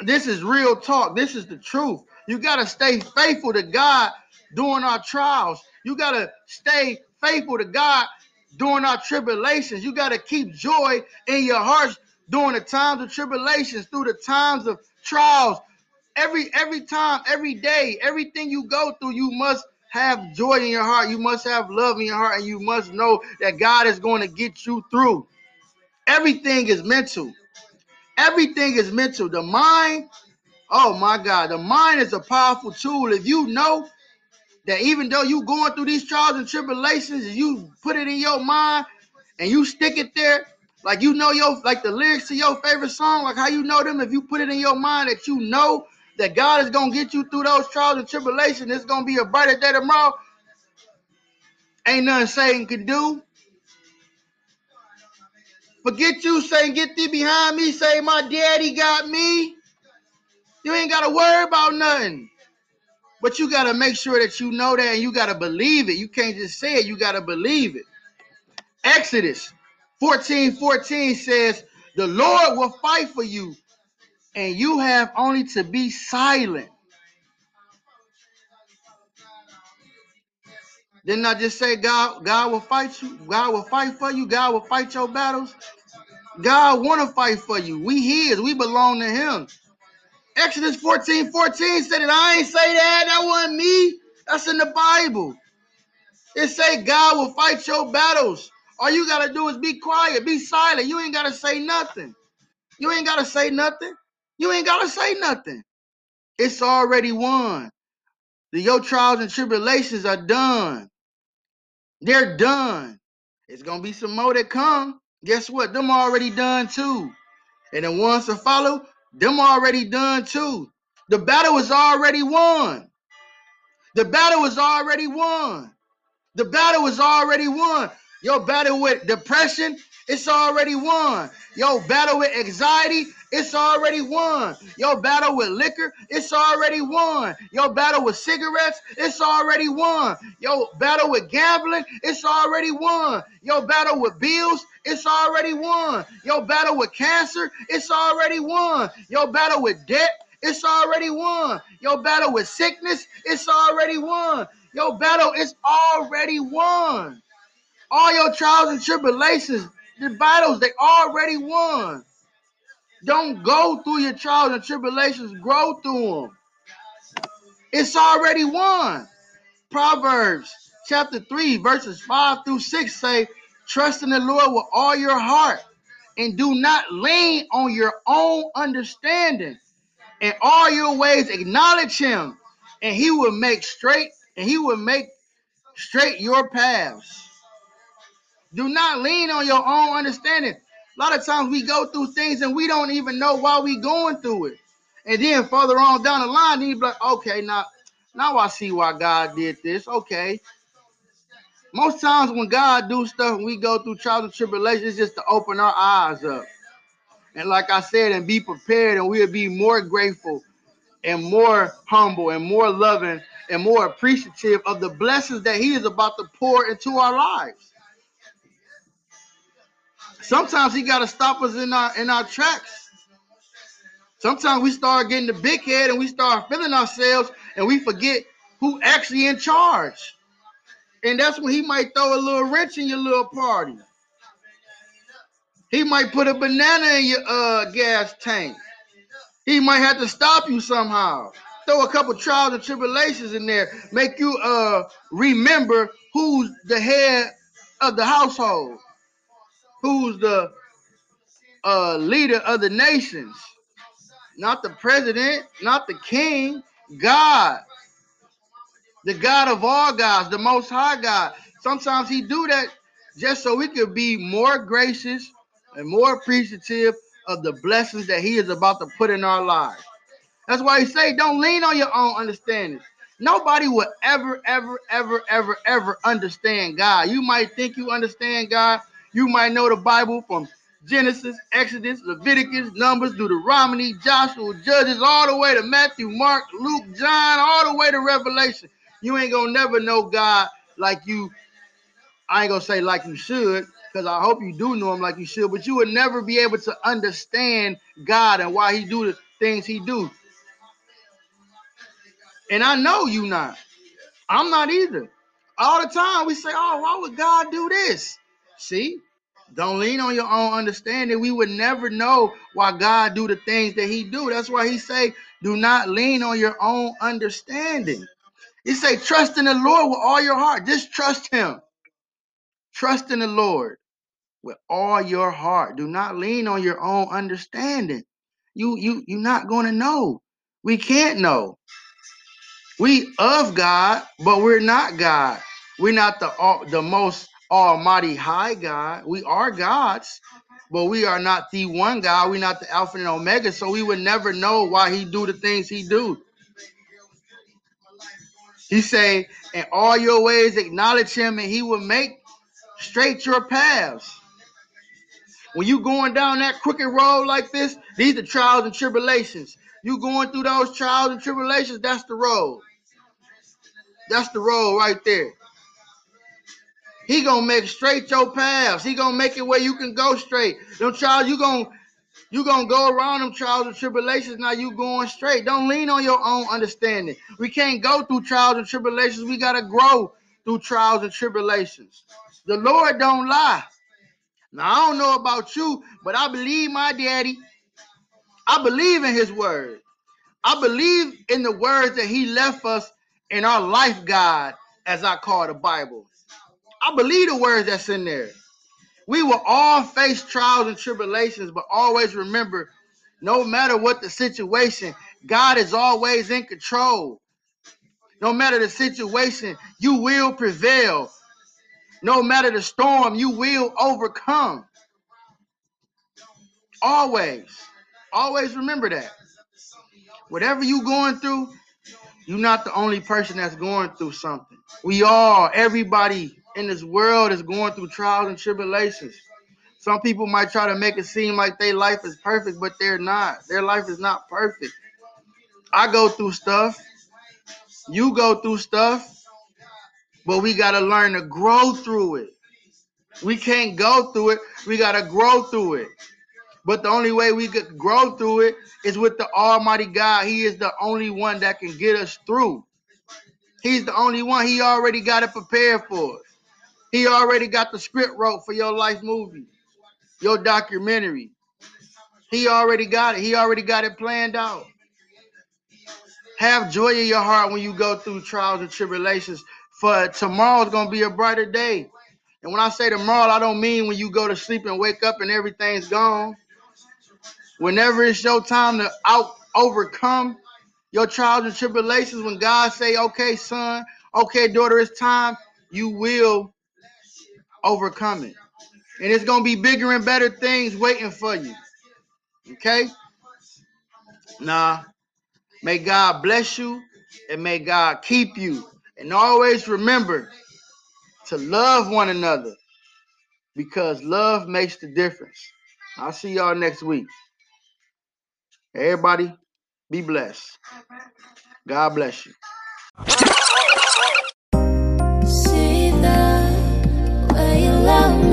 This is real talk. This is the truth. You got to stay faithful to God during our trials. You got to stay faithful to God during our tribulations. You got to keep joy in your hearts during the times of tribulations, through the times of trials. Every every time, every day, everything you go through, you must have joy in your heart. You must have love in your heart, and you must know that God is going to get you through. Everything is mental. Everything is mental. The mind, oh my God, the mind is a powerful tool. If you know that even though you going through these trials and tribulations, and you put it in your mind and you stick it there, like you know your like the lyrics to your favorite song, like how you know them, if you put it in your mind that you know that God is gonna get you through those trials and tribulations, it's gonna be a brighter day tomorrow. Ain't nothing Satan can do. Forget you, saying, get thee behind me. Say my daddy got me. You ain't gotta worry about nothing. But you gotta make sure that you know that and you gotta believe it. You can't just say it, you gotta believe it. Exodus 14 14 says, The Lord will fight for you, and you have only to be silent. Didn't I just say God, God will fight you? God will fight for you. God will fight your battles. God want to fight for you. We His. We belong to Him. Exodus 14 14 said it. I ain't say that. That wasn't me. That's in the Bible. It say God will fight your battles. All you gotta do is be quiet, be silent. You ain't gotta say nothing. You ain't gotta say nothing. You ain't gotta say nothing. It's already won. Your trials and tribulations are done. They're done. It's gonna be some more that come. Guess what? Them already done too. And the ones to follow, them already done too. The battle is already won. The battle is already won. The battle is already won. Your battle with depression, it's already won. Your battle with anxiety, it's already won. Your battle with liquor, it's already won. Your battle with cigarettes, it's already won. Your battle with gambling, it's already won. Your battle with bills, it's already won. Your battle with cancer, it's already won. Your battle with debt, it's already won. Your battle with sickness, it's already won. Your battle is already won. All your trials and tribulations, the battles, they already won. Don't go through your trials and tribulations, grow through them. It's already won. Proverbs chapter 3, verses 5 through 6 say, Trust in the Lord with all your heart and do not lean on your own understanding. In all your ways, acknowledge him, and he will make straight, and he will make straight your paths. Do not lean on your own understanding. A lot of times we go through things and we don't even know why we going through it. And then further on down the line, you be like, okay, now, now I see why God did this. Okay. Most times when God do stuff and we go through trials and tribulations, it's just to open our eyes up. And like I said, and be prepared, and we'll be more grateful and more humble and more loving and more appreciative of the blessings that He is about to pour into our lives. Sometimes He got to stop us in our in our tracks. Sometimes we start getting the big head and we start feeling ourselves and we forget who actually in charge. And that's when he might throw a little wrench in your little party. He might put a banana in your uh, gas tank. He might have to stop you somehow. Throw a couple trials and tribulations in there. Make you uh remember who's the head of the household. Who's the uh leader of the nations. Not the president, not the king, God. The God of all gods, the most high God. Sometimes he do that just so we could be more gracious and more appreciative of the blessings that he is about to put in our lives. That's why he say, don't lean on your own understanding. Nobody will ever, ever, ever, ever, ever understand God. You might think you understand God. You might know the Bible from Genesis, Exodus, Leviticus, Numbers, Deuteronomy, Joshua, Judges, all the way to Matthew, Mark, Luke, John, all the way to Revelation. You ain't gonna never know God like you. I ain't gonna say like you should, because I hope you do know him like you should, but you would never be able to understand God and why he do the things he do. And I know you not. I'm not either. All the time we say, oh, why would God do this? See, don't lean on your own understanding. We would never know why God do the things that he do. That's why he say, do not lean on your own understanding. He say, trust in the Lord with all your heart. Just trust him. Trust in the Lord with all your heart. Do not lean on your own understanding. You you you're not going to know. We can't know. We of God, but we're not God. We're not the the most almighty high God. We are gods, but we are not the one God. We're not the Alpha and Omega, so we would never know why he do the things he do. He say, in all your ways acknowledge him, and he will make straight your paths. When you going down that crooked road like this, these are trials and tribulations. You going through those trials and tribulations, that's the road. That's the road right there. He gonna make straight your paths. He gonna make it where you can go straight. Them trials, you gonna you gonna go around them trials and tribulations. Now you going straight. Don't lean on your own understanding. We can't go through trials and tribulations. We gotta grow through trials and tribulations. The Lord don't lie. Now I don't know about you, but I believe my daddy. I believe in his word. I believe in the words that he left us in our life guide, as I call the Bible. I believe the words that's in there. We will all face trials and tribulations, but always remember no matter what the situation, God is always in control. No matter the situation, you will prevail. No matter the storm, you will overcome. Always. Always remember that. Whatever you're going through, you're not the only person that's going through something. We all, everybody in this world is going through trials and tribulations. Some people might try to make it seem like their life is perfect, but they're not. Their life is not perfect. I go through stuff. You go through stuff. But we got to learn to grow through it. We can't go through it. We got to grow through it. But the only way we could grow through it is with the Almighty God. He is the only one that can get us through. He's the only one. He already got it prepared for us. He already got the script wrote for your life movie, your documentary. He already got it. He already got it planned out. Have joy in your heart when you go through trials and tribulations. For tomorrow's gonna be a brighter day. And when I say tomorrow, I don't mean when you go to sleep and wake up and everything's gone. Whenever it's your time to out overcome your trials and tribulations, when God say, "Okay, son, okay, daughter, it's time," you will overcome it, and it's gonna be bigger and better things waiting for you. Okay? Nah. May God bless you and may God keep you. And always remember to love one another because love makes the difference. I'll see y'all next week. Everybody, be blessed. God bless you. Love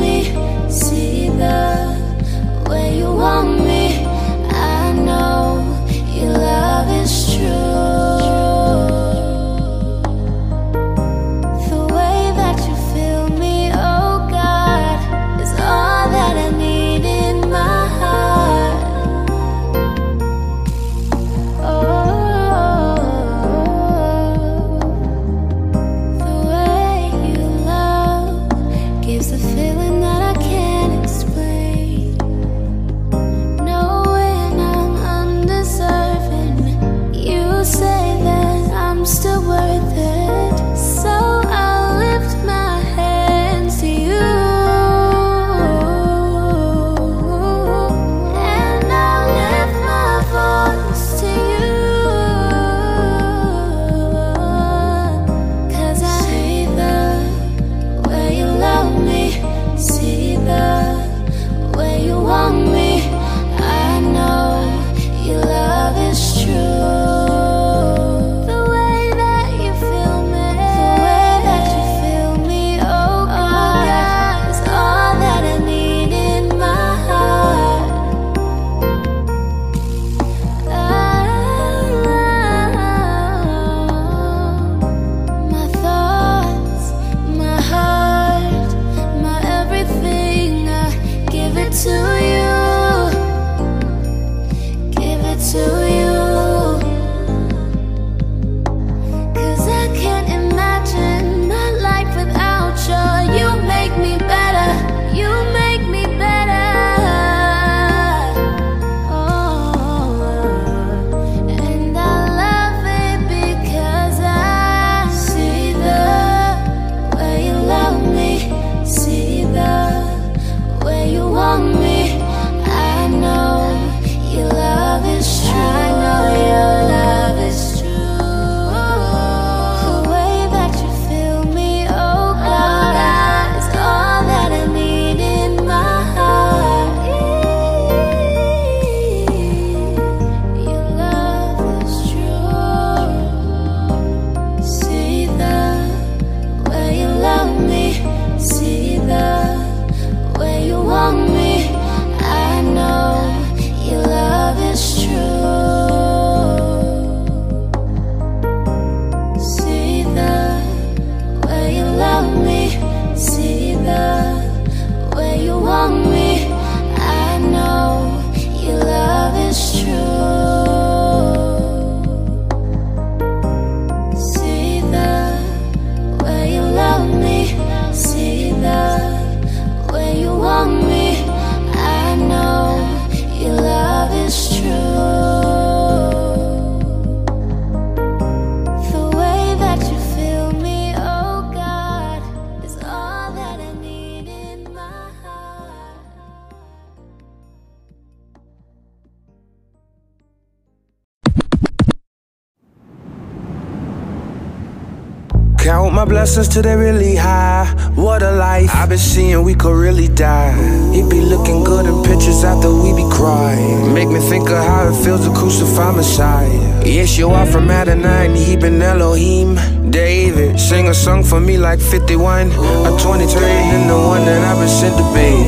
Blessings till they really high. What a life I've been seeing, we could really die. He be looking good in pictures after we be crying. Make me think of how it feels to crucify Messiah. Yeshua from Adonai, and he been Elohim. David, sing a song for me like 51. I'm 23 and the one that I've been sent to be.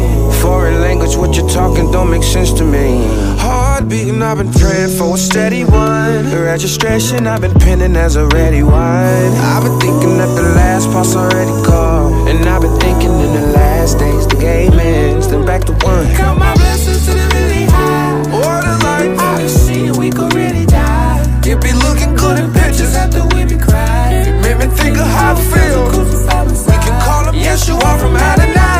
Language, what you're talking don't make sense to me. Heart beating, I've been praying for a steady one. The registration, I've been pinning as a ready one. I've been thinking that the last part's already called. And I've been thinking in the last days, the game ends, then back to one. Count my blessings to the really high. What a life. I've see, we could really die. You be looking good in pictures after we be crying. It made me think of how I feel. We can call him Yeshua from Adonai. Even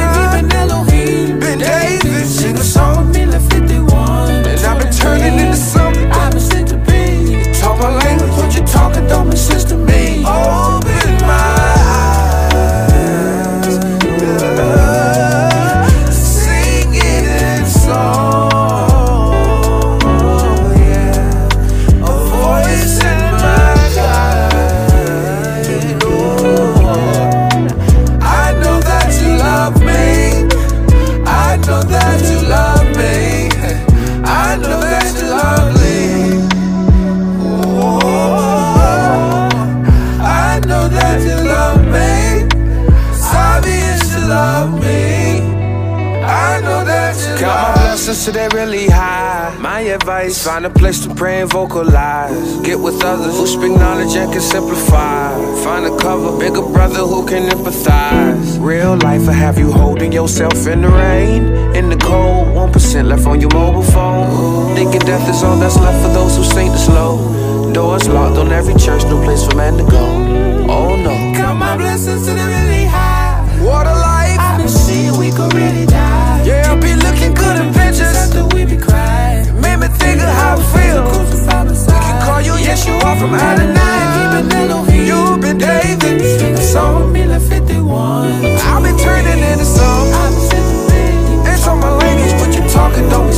advice: find a place to pray and vocalize. Get with others who speak knowledge and can simplify. Find a cover, bigger brother who can empathize. Real life will have you holding yourself in the rain, in the cold. One percent left on your mobile phone. Thinking death is all that's left for those who sink the slow. Doors locked on every church, no place for man to go. Oh no. Count my blessings till they really Of how feel. We can call you Yeshua from Adonai. Oh, You've been David. A song me like 51. I've been turning song. It's on my language, you talking don't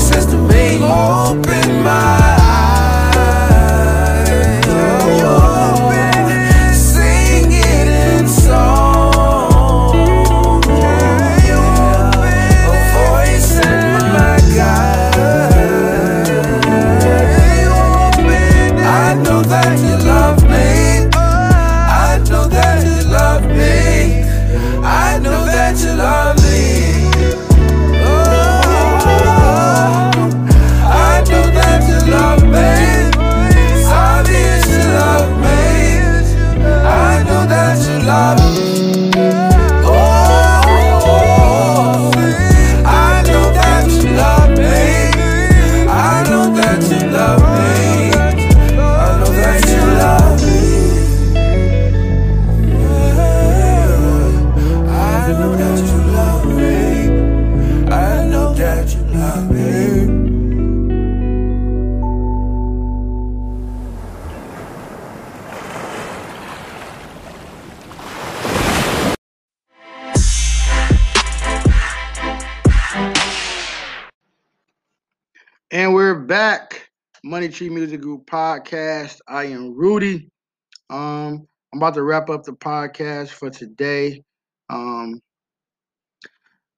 me. Open my Tree Music Group podcast. I am Rudy. Um, I'm about to wrap up the podcast for today. Um,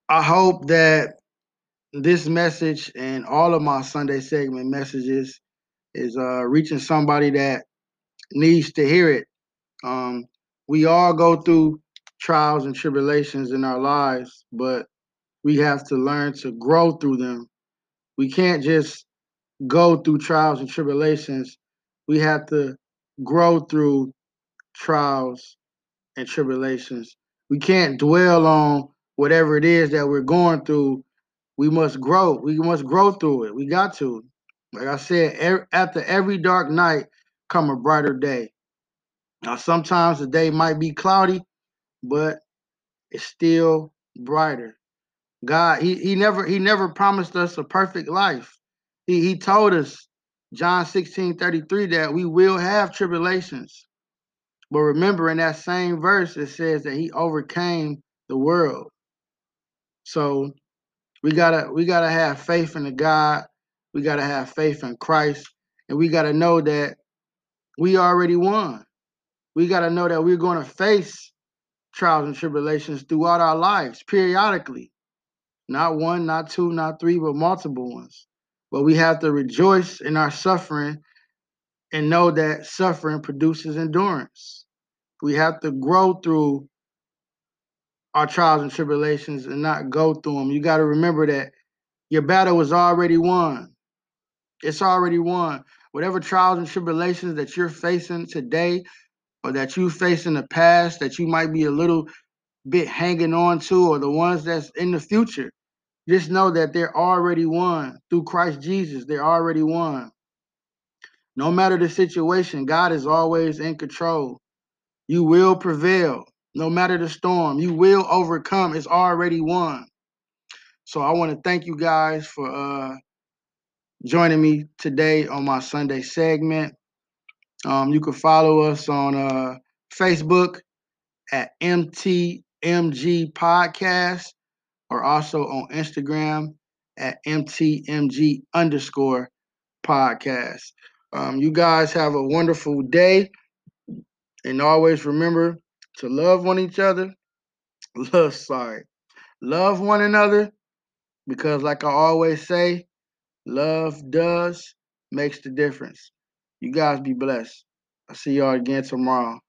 I hope that this message and all of my Sunday segment messages is uh, reaching somebody that needs to hear it. Um, we all go through trials and tribulations in our lives, but we have to learn to grow through them. We can't just go through trials and tribulations. We have to grow through trials and tribulations. We can't dwell on whatever it is that we're going through. We must grow. We must grow through it. We got to. Like I said, er, after every dark night come a brighter day. Now, sometimes the day might be cloudy, but it's still brighter. God, he, he never he never promised us a perfect life. He he told us, John 16, 33, that we will have tribulations. But remember in that same verse, it says that he overcame the world. So we gotta we gotta have faith in the God. We gotta have faith in Christ, and we gotta know that we already won. We gotta know that we're gonna face trials and tribulations throughout our lives, periodically. Not one, not two, not three, but multiple ones. But we have to rejoice in our suffering and know that suffering produces endurance. We have to grow through our trials and tribulations and not go through them. You got to remember that your battle was already won. It's already won. Whatever trials and tribulations that you're facing today or that you face in the past that you might be a little bit hanging on to or the ones that's in the future, just know that they're already won through Christ Jesus. They're already won. No matter the situation, God is always in control. You will prevail. No matter the storm, you will overcome. It's already won. So I want to thank you guys for uh, joining me today on my Sunday segment. Um, you can follow us on uh, Facebook at MTMG Podcast or also on Instagram at MTMG underscore podcast. Um, you guys have a wonderful day. And always remember to love one each other. Love, sorry. Love one another because, like I always say, love does makes the difference. You guys be blessed. I'll see y'all again tomorrow.